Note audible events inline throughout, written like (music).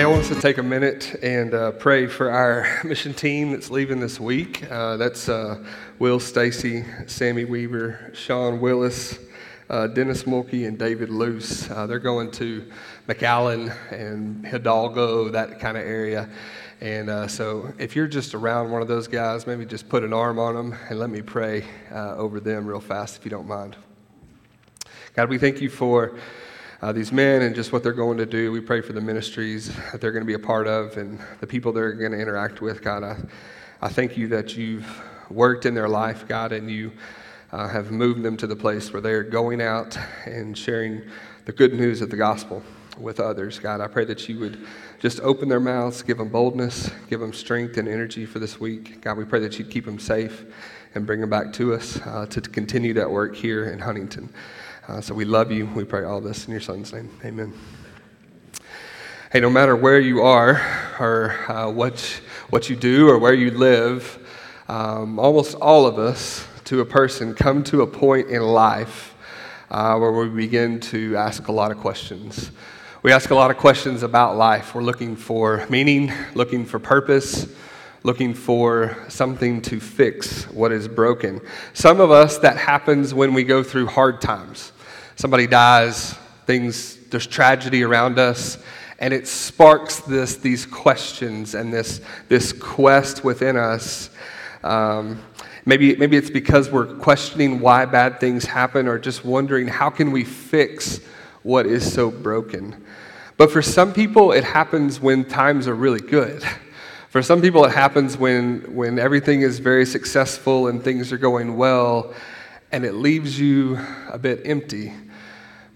Hey, I want us to take a minute and uh, pray for our mission team that's leaving this week. Uh, that's uh, Will Stacy, Sammy Weaver, Sean Willis, uh, Dennis Mulkey, and David Luce. Uh, they're going to McAllen and Hidalgo, that kind of area. And uh, so, if you're just around one of those guys, maybe just put an arm on them and let me pray over them real fast, if you don't mind. God, we thank you for uh, these men and just what they're going to do. We pray for the ministries that they're going to be a part of and the people they're going to interact with. God, I, I thank you that you've worked in their life, God, and you uh, have moved them to the place where they're going out and sharing the good news of the gospel with others. God, I pray that you would just open their mouths, give them boldness, give them strength and energy for this week. God, we pray that you'd keep them safe and bring them back to us uh, to continue that work here in Huntington. Uh, so we love you. We pray all this in your son's name. Amen. Hey, no matter where you are or uh, what, what you do or where you live, um, almost all of us, to a person, come to a point in life uh, where we begin to ask a lot of questions. We ask a lot of questions about life. We're looking for meaning, looking for purpose, looking for something to fix what is broken. Some of us, that happens when we go through hard times somebody dies, things, there's tragedy around us, and it sparks this, these questions and this, this quest within us. Um, maybe, maybe it's because we're questioning why bad things happen or just wondering how can we fix what is so broken. But for some people, it happens when times are really good. For some people, it happens when, when everything is very successful and things are going well, and it leaves you a bit empty.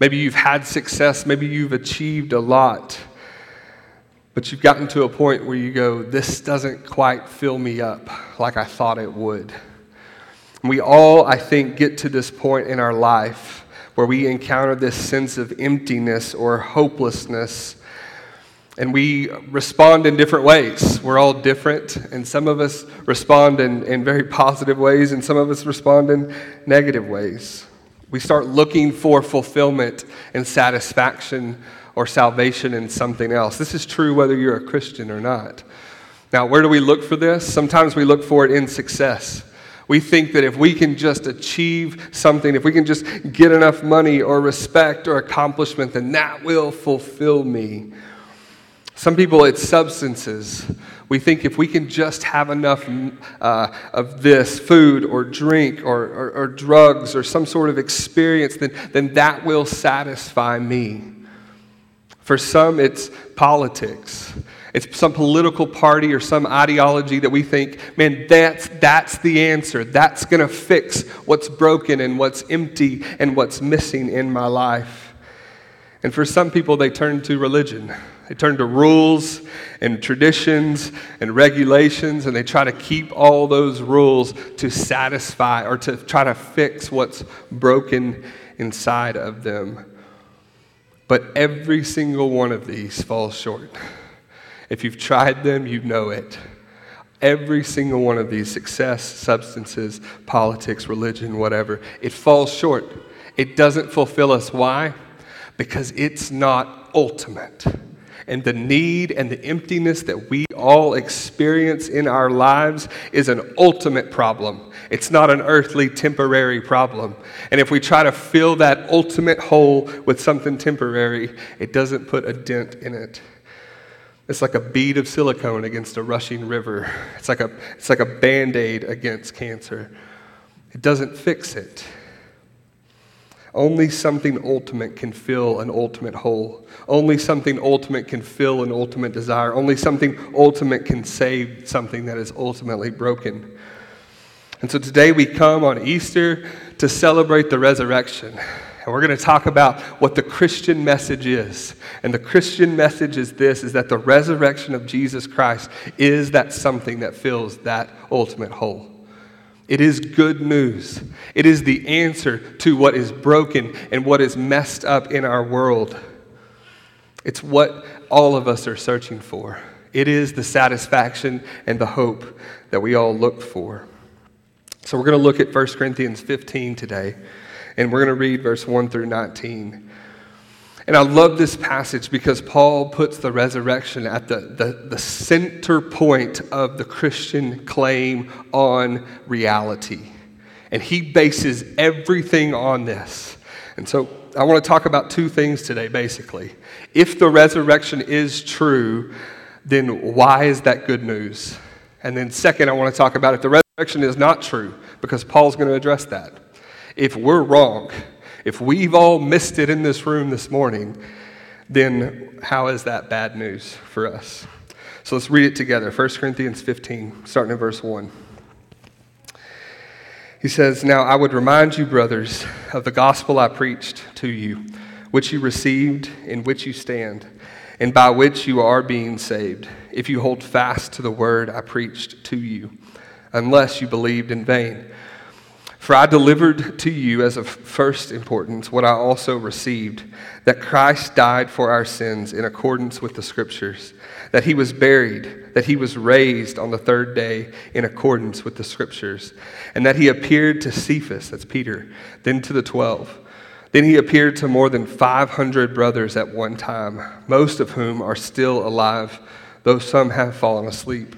Maybe you've had success, maybe you've achieved a lot, but you've gotten to a point where you go, This doesn't quite fill me up like I thought it would. We all, I think, get to this point in our life where we encounter this sense of emptiness or hopelessness. And we respond in different ways. We're all different, and some of us respond in, in very positive ways, and some of us respond in negative ways. We start looking for fulfillment and satisfaction or salvation in something else. This is true whether you're a Christian or not. Now, where do we look for this? Sometimes we look for it in success. We think that if we can just achieve something, if we can just get enough money or respect or accomplishment, then that will fulfill me. Some people, it's substances. We think if we can just have enough uh, of this food or drink or, or, or drugs or some sort of experience, then, then that will satisfy me. For some, it's politics. It's some political party or some ideology that we think, man, that's, that's the answer. That's going to fix what's broken and what's empty and what's missing in my life. And for some people, they turn to religion. They turn to rules and traditions and regulations, and they try to keep all those rules to satisfy or to try to fix what's broken inside of them. But every single one of these falls short. If you've tried them, you know it. Every single one of these success, substances, politics, religion, whatever it falls short. It doesn't fulfill us. Why? Because it's not ultimate and the need and the emptiness that we all experience in our lives is an ultimate problem. It's not an earthly, temporary problem. And if we try to fill that ultimate hole with something temporary, it doesn't put a dent in it. It's like a bead of silicone against a rushing river. It's like a, it's like a band aid against cancer. It doesn't fix it. Only something ultimate can fill an ultimate hole. Only something ultimate can fill an ultimate desire. Only something ultimate can save something that is ultimately broken. And so today we come on Easter to celebrate the resurrection. And we're going to talk about what the Christian message is. And the Christian message is this is that the resurrection of Jesus Christ is that something that fills that ultimate hole. It is good news. It is the answer to what is broken and what is messed up in our world. It's what all of us are searching for. It is the satisfaction and the hope that we all look for. So we're going to look at 1 Corinthians 15 today, and we're going to read verse 1 through 19. And I love this passage because Paul puts the resurrection at the, the, the, center point of the Christian claim on reality. And he bases everything on this. And so I want to talk about two things today, basically. If the resurrection is true, then why is that good news? And then, second, I want to talk about if the resurrection is not true, because Paul's going to address that. If we're wrong, if we've all missed it in this room this morning, then how is that bad news for us? So let's read it together. 1 Corinthians 15, starting in verse 1. He says, Now I would remind you, brothers, of the gospel I preached to you, which you received, in which you stand, and by which you are being saved, if you hold fast to the word I preached to you, unless you believed in vain. For I delivered to you as of first importance what I also received that Christ died for our sins in accordance with the Scriptures, that he was buried, that he was raised on the third day in accordance with the Scriptures, and that he appeared to Cephas, that's Peter, then to the twelve. Then he appeared to more than 500 brothers at one time, most of whom are still alive, though some have fallen asleep.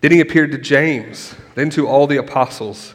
Then he appeared to James, then to all the apostles.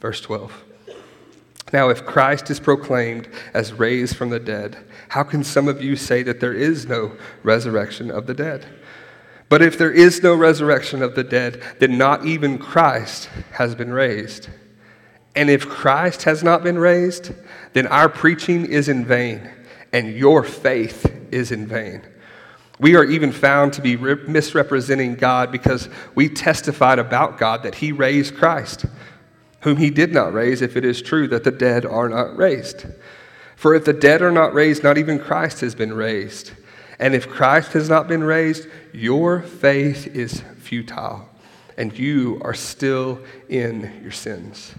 Verse 12. Now, if Christ is proclaimed as raised from the dead, how can some of you say that there is no resurrection of the dead? But if there is no resurrection of the dead, then not even Christ has been raised. And if Christ has not been raised, then our preaching is in vain, and your faith is in vain. We are even found to be misrepresenting God because we testified about God that He raised Christ whom he did not raise, if it is true that the dead are not raised. For if the dead are not raised, not even Christ has been raised. And if Christ has not been raised, your faith is futile, and you are still in your sins.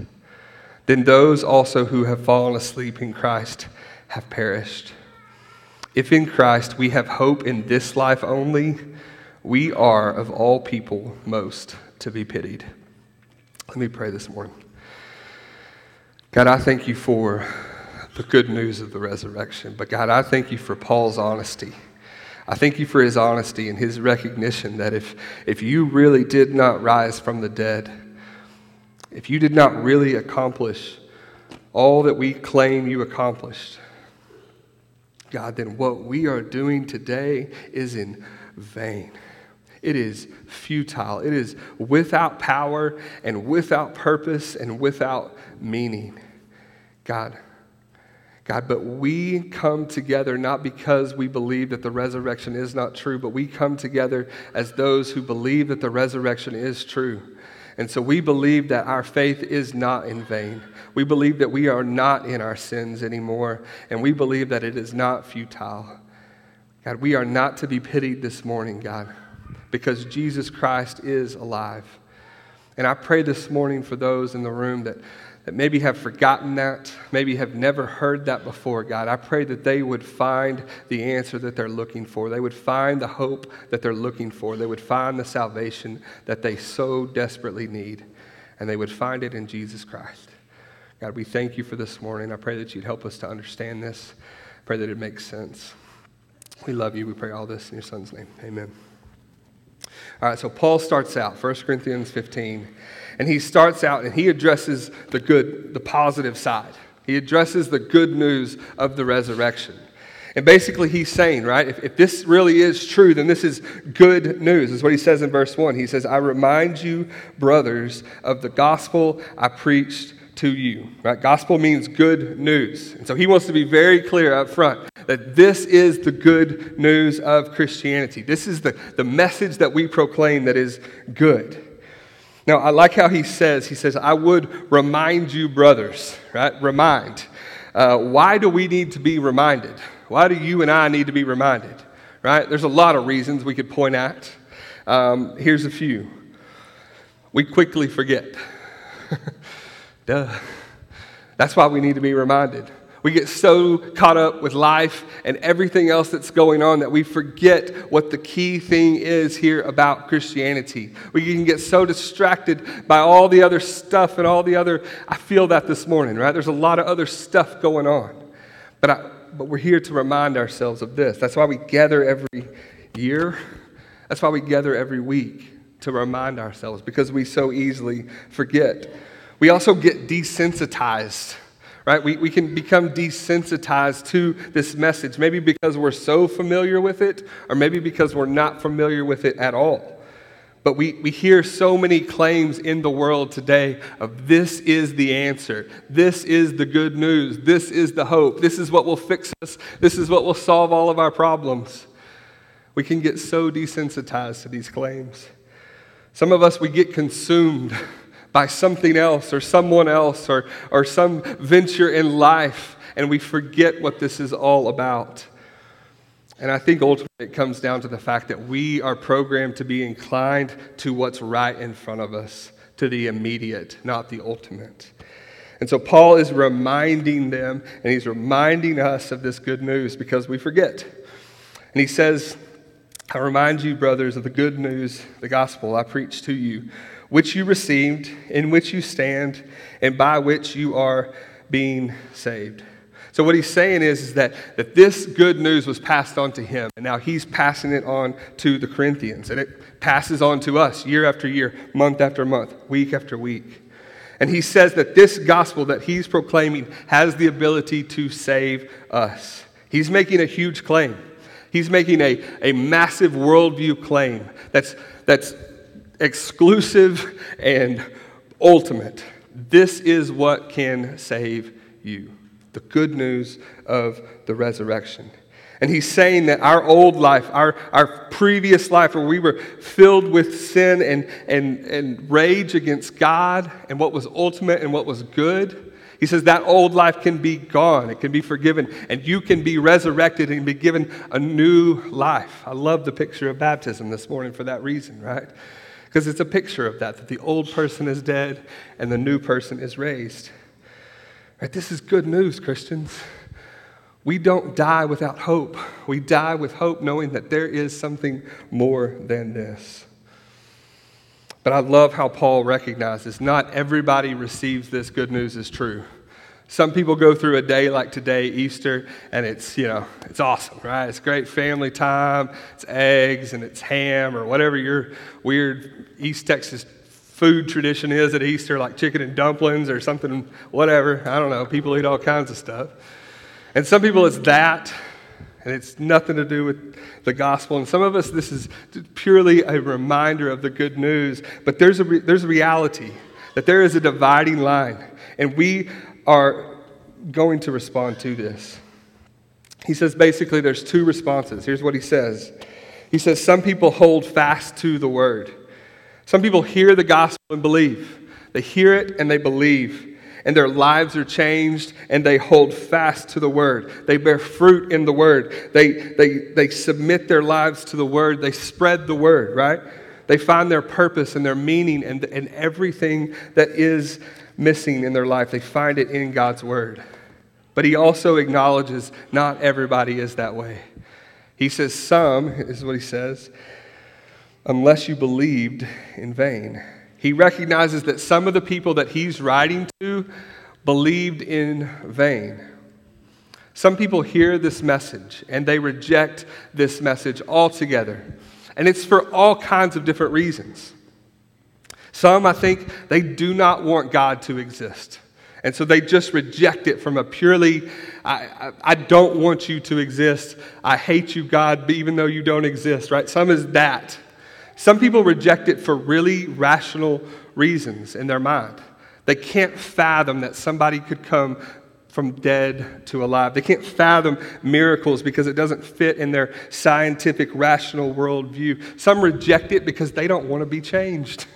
Then those also who have fallen asleep in Christ have perished. If in Christ we have hope in this life only, we are of all people most to be pitied. Let me pray this morning. God, I thank you for the good news of the resurrection. But God, I thank you for Paul's honesty. I thank you for his honesty and his recognition that if, if you really did not rise from the dead, if you did not really accomplish all that we claim you accomplished, God, then what we are doing today is in vain. It is futile. It is without power and without purpose and without meaning. God. God, but we come together not because we believe that the resurrection is not true, but we come together as those who believe that the resurrection is true. And so we believe that our faith is not in vain. We believe that we are not in our sins anymore, and we believe that it is not futile. God, we are not to be pitied this morning, God, because Jesus Christ is alive. And I pray this morning for those in the room that that maybe have forgotten that, maybe have never heard that before, God. I pray that they would find the answer that they're looking for. They would find the hope that they're looking for. They would find the salvation that they so desperately need. And they would find it in Jesus Christ. God, we thank you for this morning. I pray that you'd help us to understand this. I pray that it makes sense. We love you. We pray all this in your son's name. Amen. All right, so Paul starts out, 1 Corinthians 15. And he starts out and he addresses the good, the positive side. He addresses the good news of the resurrection. And basically, he's saying, right, if, if this really is true, then this is good news, is what he says in verse 1. He says, I remind you, brothers, of the gospel I preached to you. Right? Gospel means good news. And so he wants to be very clear up front that this is the good news of Christianity. This is the, the message that we proclaim that is good. Now, I like how he says, he says, I would remind you, brothers, right? Remind. Uh, why do we need to be reminded? Why do you and I need to be reminded? Right? There's a lot of reasons we could point at. Um, here's a few. We quickly forget. (laughs) Duh. That's why we need to be reminded. We get so caught up with life and everything else that's going on that we forget what the key thing is here about Christianity. We can get so distracted by all the other stuff and all the other. I feel that this morning, right? There's a lot of other stuff going on. But, I, but we're here to remind ourselves of this. That's why we gather every year, that's why we gather every week to remind ourselves because we so easily forget. We also get desensitized right? We, we can become desensitized to this message, maybe because we're so familiar with it, or maybe because we're not familiar with it at all. But we, we hear so many claims in the world today of this is the answer. This is the good news. This is the hope. This is what will fix us. This is what will solve all of our problems. We can get so desensitized to these claims. Some of us, we get consumed by something else or someone else or, or some venture in life, and we forget what this is all about. And I think ultimately it comes down to the fact that we are programmed to be inclined to what's right in front of us, to the immediate, not the ultimate. And so Paul is reminding them, and he's reminding us of this good news because we forget. And he says, I remind you, brothers, of the good news, the gospel I preached to you which you received, in which you stand, and by which you are being saved. So, what he's saying is, is that, that this good news was passed on to him, and now he's passing it on to the Corinthians, and it passes on to us year after year, month after month, week after week. And he says that this gospel that he's proclaiming has the ability to save us. He's making a huge claim. He's making a, a massive worldview claim that's, that's exclusive and ultimate. This is what can save you the good news of the resurrection. And he's saying that our old life, our, our previous life, where we were filled with sin and, and, and rage against God and what was ultimate and what was good, he says that old life can be gone, it can be forgiven, and you can be resurrected and be given a new life. I love the picture of baptism this morning for that reason, right? Because it's a picture of that, that the old person is dead and the new person is raised. Right? This is good news, Christians. We don't die without hope. We die with hope knowing that there is something more than this. But I love how Paul recognizes not everybody receives this good news as true. Some people go through a day like today, Easter, and it's, you know, it's awesome, right? It's great family time. It's eggs and it's ham or whatever your weird East Texas food tradition is at Easter, like chicken and dumplings or something, whatever. I don't know. People eat all kinds of stuff. And some people it's that, and it's nothing to do with the gospel. And some of us, this is purely a reminder of the good news. But there's a, re- there's a reality that there is a dividing line. And we are going to respond to this. He says basically there's two responses. Here's what he says He says, Some people hold fast to the word. Some people hear the gospel and believe. They hear it and they believe. And their lives are changed and they hold fast to the word. They bear fruit in the word. They, they, they submit their lives to the word. They spread the word, right? They find their purpose and their meaning and, and everything that is missing in their life, they find it in God's Word. But he also acknowledges not everybody is that way. He says, Some, is what he says, unless you believed in vain. He recognizes that some of the people that he's writing to believed in vain. Some people hear this message and they reject this message altogether. And it's for all kinds of different reasons. Some, I think, they do not want God to exist. And so they just reject it from a purely, I, I, I, don't want you to exist. I hate you, God, even though you don't exist, right? Some is that. Some people reject it for really rational reasons in their mind. They can't fathom that somebody could come from dead to alive. They can't fathom miracles because it doesn't fit in their scientific, rational worldview. Some reject it because they don't want to be changed. (laughs)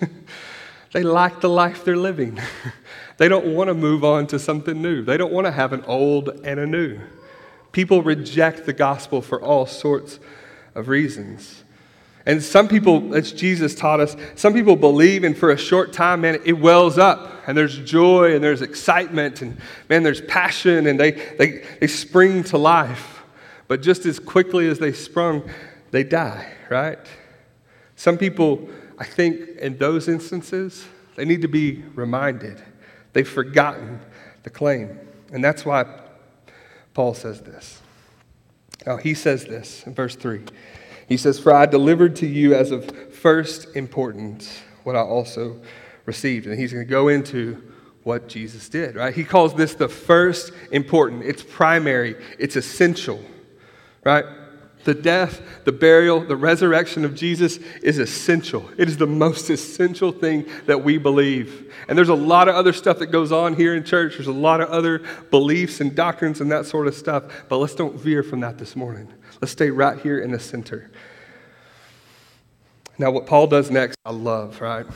They like the life they're living. (laughs) they don't want to move on to something new. They don't want to have an old and a new. People reject the gospel for all sorts of reasons. And some people, as Jesus taught us, some people believe, and for a short time, man, it wells up, and there's joy, and there's excitement, and man, there's passion, and they, they, they spring to life. But just as quickly as they sprung, they die, right? Some people, I think, in those instances, they need to be reminded. They've forgotten the claim. And that's why Paul says this. Now, he says this in verse 3. He says, For I delivered to you as of first importance what I also received. And he's going to go into what Jesus did, right? He calls this the first important. It's primary, it's essential, right? The death, the burial, the resurrection of Jesus is essential. It is the most essential thing that we believe. And there's a lot of other stuff that goes on here in church. There's a lot of other beliefs and doctrines and that sort of stuff. But let's don't veer from that this morning. Let's stay right here in the center. Now, what Paul does next, I love, right?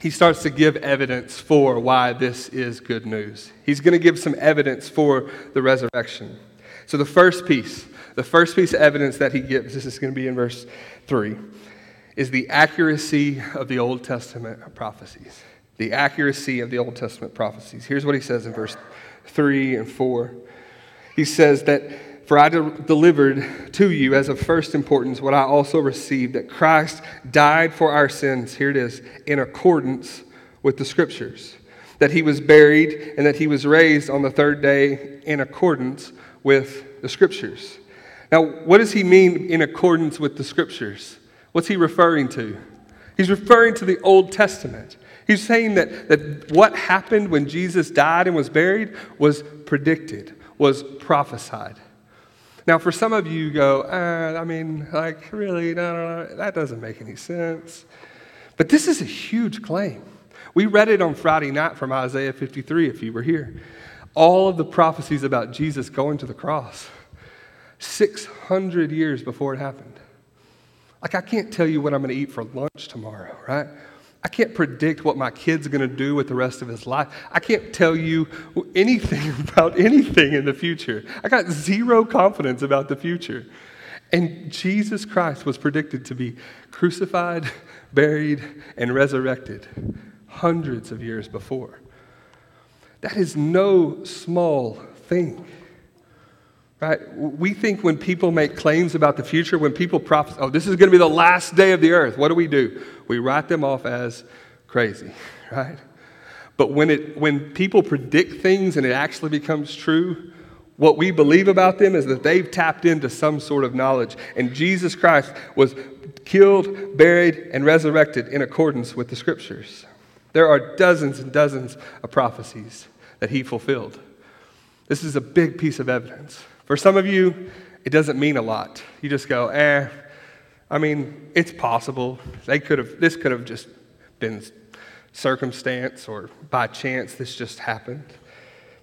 He starts to give evidence for why this is good news. He's going to give some evidence for the resurrection. So, the first piece, the first piece of evidence that he gives, this is going to be in verse 3, is the accuracy of the Old Testament prophecies. The accuracy of the Old Testament prophecies. Here's what he says in verse 3 and 4. He says that for I delivered to you as of first importance what I also received that Christ died for our sins, here it is, in accordance with the Scriptures, that he was buried, and that he was raised on the third day in accordance with the Scriptures. Now, what does he mean in accordance with the Scriptures? What's he referring to? He's referring to the Old Testament. He's saying that, that what happened when Jesus died and was buried was predicted, was prophesied. Now, for some of you, go, uh, I mean, like, really? No, no, no, that doesn't make any sense. But this is a huge claim. We read it on Friday night from Isaiah 53, if you were here. All of the prophecies about Jesus going to the cross, 600 years before it happened. Like, I can't tell you what I'm going to eat for lunch tomorrow, right? I can't predict what my kid's going to do with the rest of his life. I can't tell you anything (laughs) about anything in the future. I got zero confidence about the future. And Jesus Christ was predicted to be crucified, (laughs) buried, and resurrected hundreds of years before. That is no small thing. Right? We think when people make claims about the future, when people prophesy, oh, this is going to be the last day of the earth, what do we do? We write them off as crazy, (laughs) right? But when, it, when people predict things and it actually becomes true, what we believe about them is that they've tapped into some sort of knowledge. And Jesus Christ was killed, buried, and resurrected in accordance with the scriptures. There are dozens and dozens of prophecies that he fulfilled. This is a big piece of evidence. For some of you, it doesn't mean a lot. You just go, eh, I mean, it's possible. They could have, this could have just been circumstance or by chance this just happened.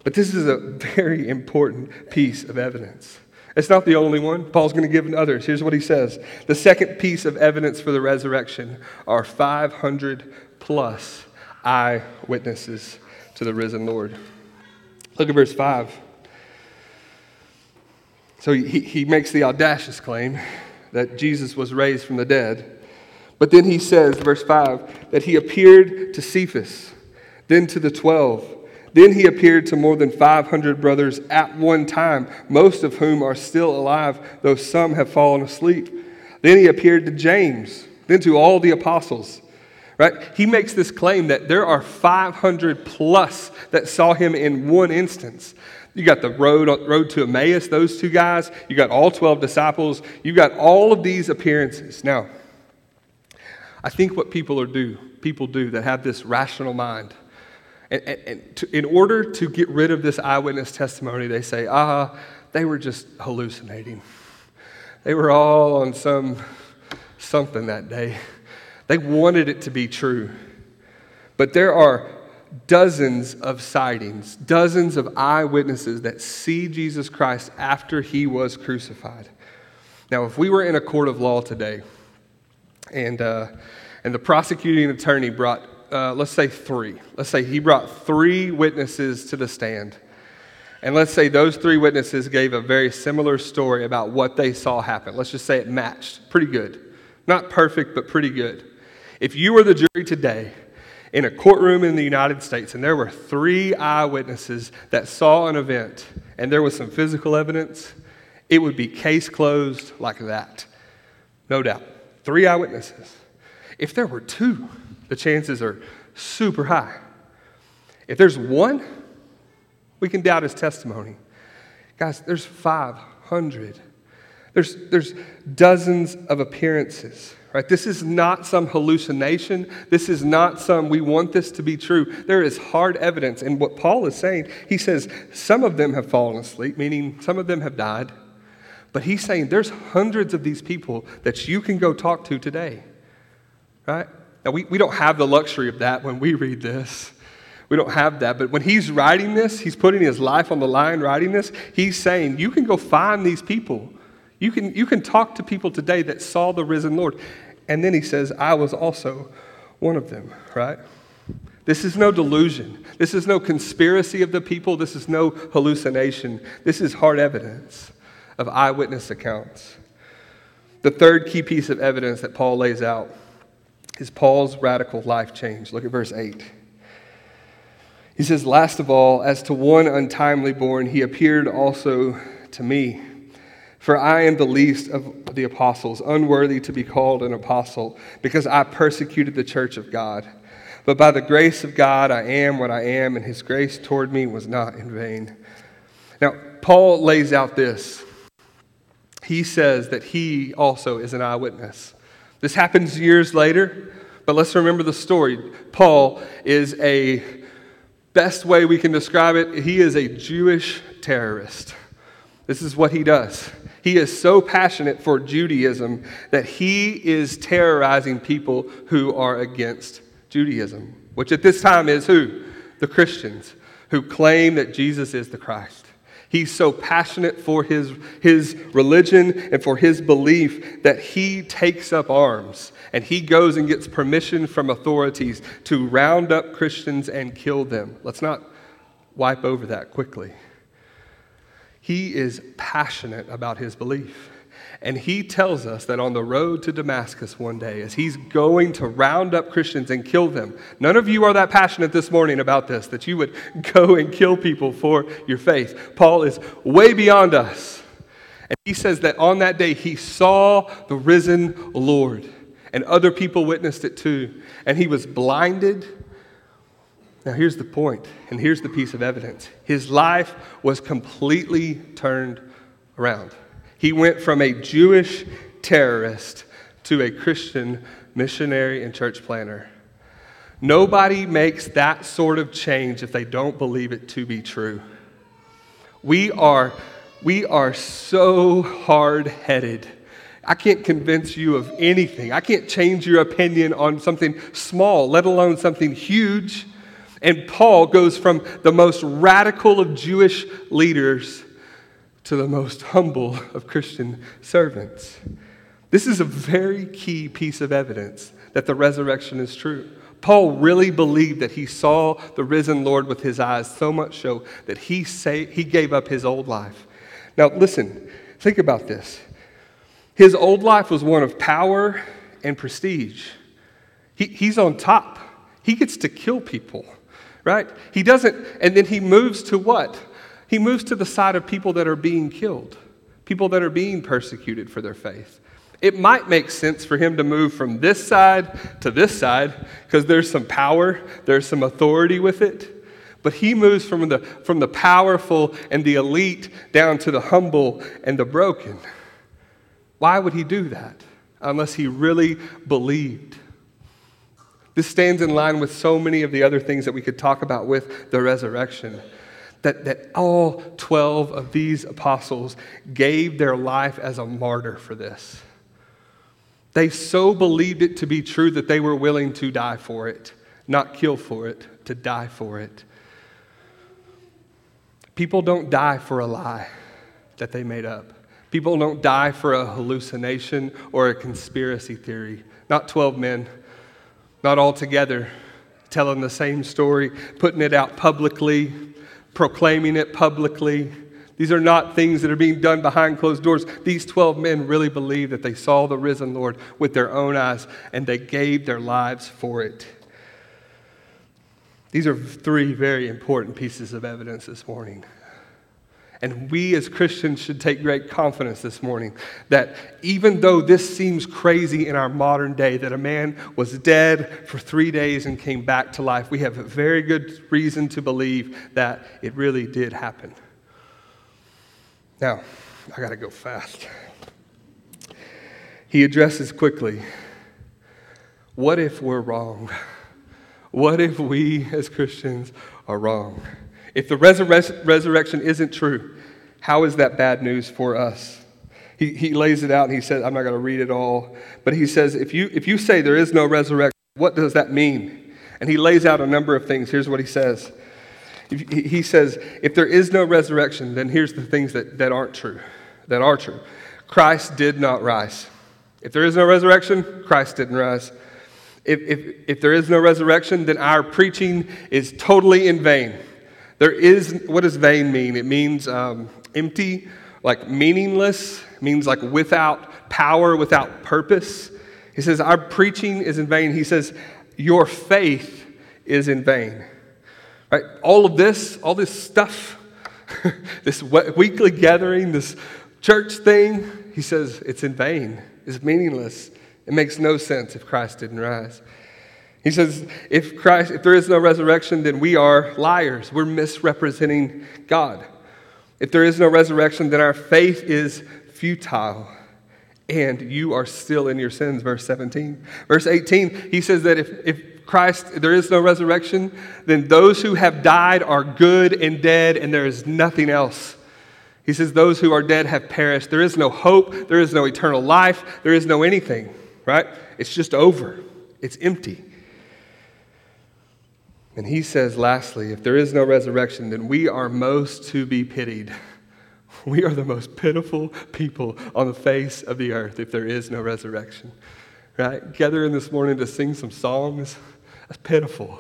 But this is a very important piece of evidence. It's not the only one. Paul's going to give others. Here's what he says The second piece of evidence for the resurrection are 500 plus eyewitnesses to the risen Lord. Look at verse 5. So he, he makes the audacious claim that Jesus was raised from the dead. But then he says, verse 5, that he appeared to Cephas, then to the 12. Then he appeared to more than 500 brothers at one time, most of whom are still alive, though some have fallen asleep. Then he appeared to James, then to all the apostles. Right? He makes this claim that there are 500 plus that saw him in one instance. You got the road, road to Emmaus, those two guys. You got all 12 disciples. You got all of these appearances. Now, I think what people are do, people do that have this rational mind, and, and, and to, in order to get rid of this eyewitness testimony, they say, ah, they were just hallucinating. They were all on some something that day. They wanted it to be true. But there are dozens of sightings, dozens of eyewitnesses that see Jesus Christ after he was crucified. Now, if we were in a court of law today and, uh, and the prosecuting attorney brought, uh, let's say, three, let's say he brought three witnesses to the stand, And let's say those three witnesses gave a very similar story about what they saw happen. Let's just say it matched. Pretty good. Not perfect, but pretty good. If you were the jury today in a courtroom in the United States and there were three eyewitnesses that saw an event and there was some physical evidence, it would be case closed like that. No doubt. Three eyewitnesses. If there were two, the chances are super high. If there's one, we can doubt his testimony. Guys, there's 500. There's, there's dozens of appearances, right? This is not some hallucination. This is not some, we want this to be true. There is hard evidence. And what Paul is saying, he says, some of them have fallen asleep, meaning some of them have died. But he's saying there's hundreds of these people that you can go talk to today, right? Now, we, we don't have the luxury of that when we read this. We don't have that. But when he's writing this, he's putting his life on the line writing this. He's saying, You can go find these people. You can, you can talk to people today that saw the risen Lord. And then he says, I was also one of them, right? This is no delusion. This is no conspiracy of the people. This is no hallucination. This is hard evidence of eyewitness accounts. The third key piece of evidence that Paul lays out is Paul's radical life change. Look at verse 8. He says, Last of all, as to one untimely born, he appeared also to me. For I am the least of the apostles, unworthy to be called an apostle, because I persecuted the church of God. But by the grace of God, I am what I am, and his grace toward me was not in vain. Now, Paul lays out this. He says that he also is an eyewitness. This happens years later, but let's remember the story. Paul is a, best way we can describe it, he is a Jewish terrorist. This is what he does. He is so passionate for Judaism that he is terrorizing people who are against Judaism, which at this time is who? The Christians who claim that Jesus is the Christ. He's so passionate for his, his religion and for his belief that he takes up arms and he goes and gets permission from authorities to round up Christians and kill them. Let's not wipe over that quickly. He is passionate about his belief. And he tells us that on the road to Damascus one day, as he's going to round up Christians and kill them, none of you are that passionate this morning about this, that you would (laughs) go and kill people for your faith. Paul is way beyond us. And he says that on that day, he saw the risen Lord, and other people witnessed it too. And he was blinded. Now, here's the point, and here's the piece of evidence his life was completely turned around. He went from a Jewish terrorist to a Christian missionary and church planter. Nobody makes that sort of change if they don't believe it to be true. We are, we are so hard headed. I can't convince you of anything. I can't change your opinion on something small, let alone something huge. And Paul goes from the most radical of Jewish leaders to the most humble of Christian servants. This is a very key piece of evidence that the resurrection is true. Paul really believed that he saw the risen Lord with his eyes, so much so that he, say, he gave up his old life. Now, listen, think about this. His old life was one of power and prestige. He, he's on top, he gets to kill people, right? He doesn't, and then he moves to what? He moves to the side of people that are being killed, people that are being persecuted for their faith. It might make sense for him to move from this side to this side because there's some power, there's some authority with it. But he moves from the, from the powerful and the elite down to the humble and the broken. Why would he do that unless he really believed? This stands in line with so many of the other things that we could talk about with the resurrection that, that all 12 of these apostles gave their life as a martyr for this. They so believed it to be true that they were willing to die for it, not kill for it, to die for it. People don't die for a lie that they made up. People don't die for a hallucination or a conspiracy theory. Not 12 men, not all together, telling the same story, putting it out publicly, proclaiming it publicly. These are not things that are being done behind closed doors. These 12 men really believe that they saw the risen Lord with their own eyes and they gave their lives for it. These are three very important pieces of evidence this morning. And we as Christians should take great confidence this morning that even though this seems crazy in our modern day, that a man was dead for three days and came back to life, we have a very good reason to believe that it really did happen. Now, I got to go fast. He addresses quickly what if we're wrong? What if we as Christians are wrong? If the resurre- resurrection isn't true, how is that bad news for us? He, he lays it out and he says, I'm not going to read it all, but he says, if you, if you say there is no resurrection, what does that mean? And he lays out a number of things. Here's what he says. He says, if there is no resurrection, then here's the things that, that aren't true, that are true. Christ did not rise. If there is no resurrection, Christ didn't rise. If, if, if there is no resurrection, then our preaching is totally in vain. There is, what does vain mean? It means um, empty, like meaningless, means like without power, without purpose. He says, Our preaching is in vain. He says, Your faith is in vain. Right? All of this, all this stuff, (laughs) this weekly gathering, this church thing, he says, it's in vain, it's meaningless. It makes no sense if Christ didn't rise. He says, if Christ, if there is no resurrection, then we are liars. We're misrepresenting God. If there is no resurrection, then our faith is futile and you are still in your sins. Verse 17. Verse 18, he says that if, if Christ, there is no resurrection, then those who have died are good and dead, and there is nothing else. He says, Those who are dead have perished. There is no hope, there is no eternal life, there is no anything, right? It's just over, it's empty. And he says, lastly, if there is no resurrection, then we are most to be pitied. (laughs) We are the most pitiful people on the face of the earth if there is no resurrection. Right? Gathering this morning to sing some songs, that's pitiful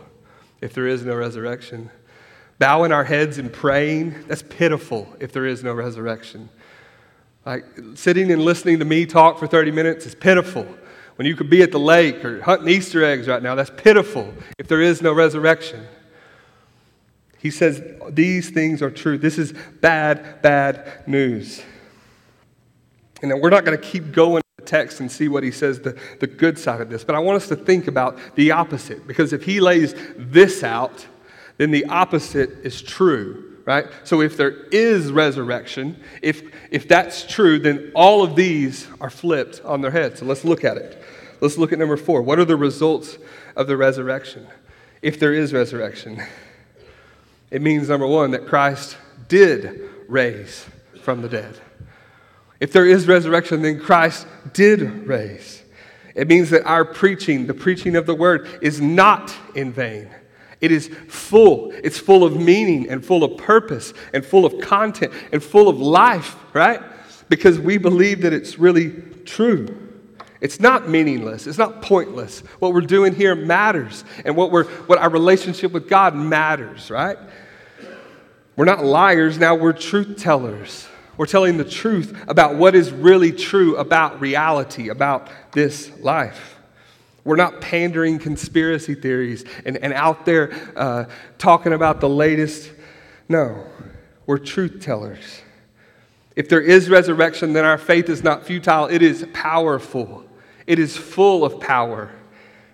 if there is no resurrection. Bowing our heads and praying, that's pitiful if there is no resurrection. Like sitting and listening to me talk for 30 minutes is pitiful when you could be at the lake or hunting Easter eggs right now. That's pitiful if there is no resurrection. He says these things are true. This is bad, bad news. And we're not going to keep going the text and see what he says, the, the good side of this, but I want us to think about the opposite because if he lays this out, then the opposite is true right? So if there is resurrection, if, if that's true, then all of these are flipped on their head. So let's look at it. Let's look at number four. What are the results of the resurrection? If there is resurrection, it means number one, that Christ did raise from the dead. If there is resurrection, then Christ did raise. It means that our preaching, the preaching of the word, is not in vain. It is full. It's full of meaning and full of purpose and full of content and full of life, right? Because we believe that it's really true. It's not meaningless. It's not pointless. What we're doing here matters. And what, we're, what our relationship with God matters, right? We're not liars, now we're truth tellers. We're telling the truth about what is really true about reality, about this life. We're not pandering conspiracy theories and, and out there uh, talking about the latest. No, we're truth tellers. If there is resurrection, then our faith is not futile, it is powerful. It is full of power,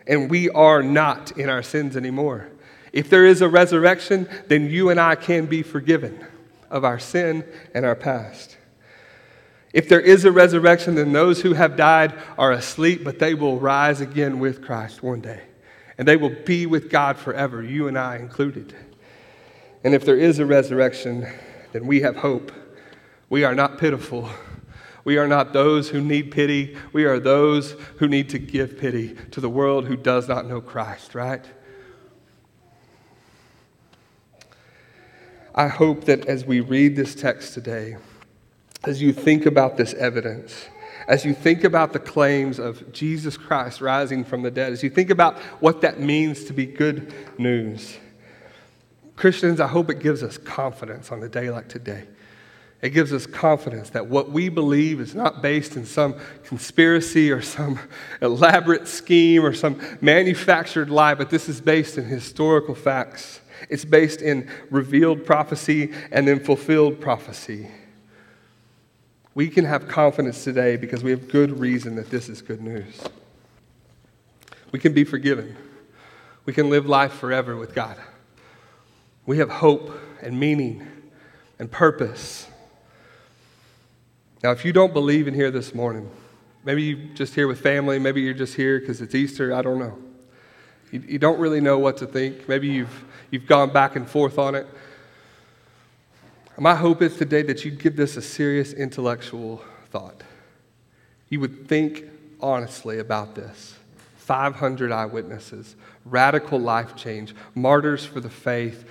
and we are not in our sins anymore. If there is a resurrection, then you and I can be forgiven of our sin and our past. If there is a resurrection, then those who have died are asleep, but they will rise again with Christ one day. And they will be with God forever, you and I included. And if there is a resurrection, then we have hope. We are not pitiful. We are not those who need pity. We are those who need to give pity to the world who does not know Christ, right? I hope that as we read this text today, as you think about this evidence, as you think about the claims of Jesus Christ rising from the dead, as you think about what that means to be good news, Christians, I hope it gives us confidence on a day like today. It gives us confidence that what we believe is not based in some conspiracy or some elaborate scheme or some manufactured lie, but this is based in historical facts. It's based in revealed prophecy and then fulfilled prophecy. We can have confidence today because we have good reason that this is good news. We can be forgiven. We can live life forever with God. We have hope and meaning and purpose. Now, if you don't believe in here this morning, maybe you're just here with family, maybe you're just here because it's Easter, I don't know. You, you don't really know what to think. Maybe you've, you've gone back and forth on it. My hope is today that you give this a serious intellectual thought. You would think honestly about this. 500 eyewitnesses, radical life change, martyrs for the faith,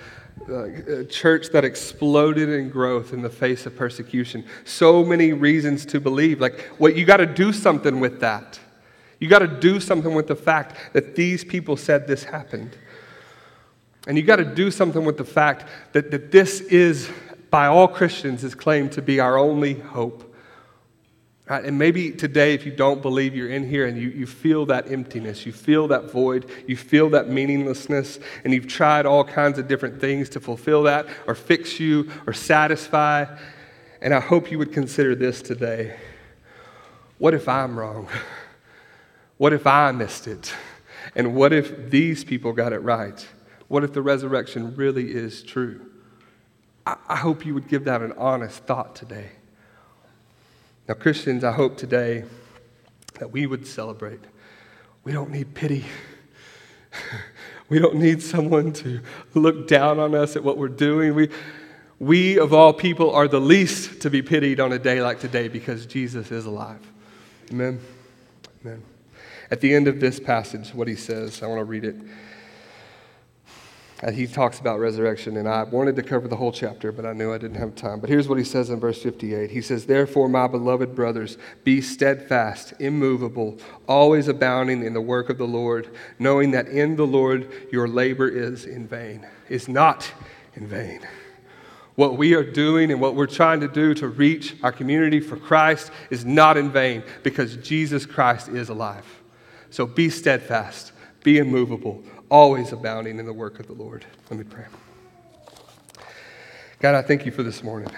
uh, a church that exploded in growth in the face of persecution. So many reasons to believe. Like, what you got to do something with that. You got to do something with the fact that these people said this happened. And you got to do something with the fact that, that this is, by all Christians, is claimed to be our only hope. Right? And maybe today, if you don't believe you're in here and you, you feel that emptiness, you feel that void, you feel that meaninglessness, and you've tried all kinds of different things to fulfill that or fix you or satisfy. And I hope you would consider this today. What if I'm wrong? What if I missed it? And what if these people got it right? What if the resurrection really is true? I, hope you would give that an honest thought today. Now, Christians, I hope today that we would celebrate. We don't need pity. (laughs) we don't need someone to look down on us at what we're doing. We, we, of all people, are the least to be pitied on a day like today because Jesus is alive. Amen. Amen. At the end of this passage, what he says, I want to read it he talks about resurrection, and I wanted to cover the whole chapter, but I knew I didn't have time. But here's what he says in verse 58 He says, Therefore, my beloved brothers, be steadfast, immovable, always abounding in the work of the Lord, knowing that in the Lord your labor is in vain, is not in vain. What we are doing and what we're trying to do to reach our community for Christ is not in vain because Jesus Christ is alive. So be steadfast, be immovable, always abounding in the work of the Lord. Let me pray. God, I thank you for this morning.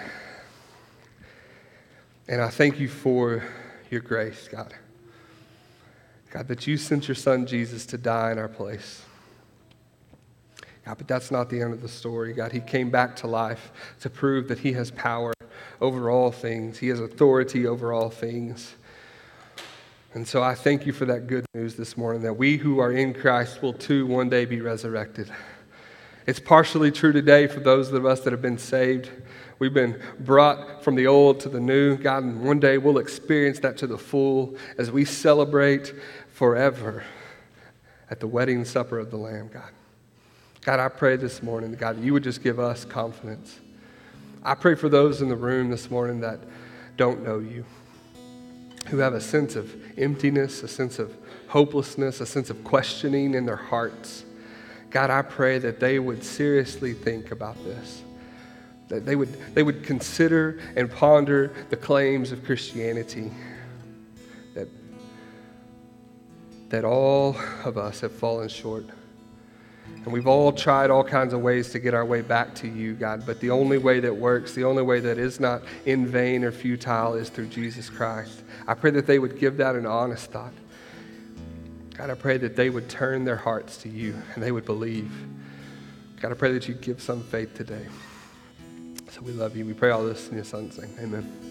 And I thank you for your grace, God. God, that you sent your son Jesus to die in our place. God, but that's not the end of the story. God, he came back to life to prove that he has power over all things, he has authority over all things. And so I thank you for that good news this morning that we who are in Christ will too one day be resurrected. It's partially true today for those of us that have been saved. We've been brought from the old to the new. God, and one day we'll experience that to the full as we celebrate forever at the wedding supper of the Lamb, God. God, I pray this morning, God, that you would just give us confidence. I pray for those in the room this morning that don't know you who have a sense of emptiness, a sense of hopelessness, a sense of questioning in their hearts. God, I pray that they would seriously think about this. That they would, they would consider and ponder the claims of Christianity. That, that all of us have fallen short and we've all tried all kinds of ways to get our way back to you, God. But the only way that works, the only way that is not in vain or futile is through Jesus Christ. I pray that they would give that an honest thought. God, I pray that they would turn their hearts to you and they would believe. God, I pray that you'd give some faith today. So we love you. We pray all this in your son's name. Amen.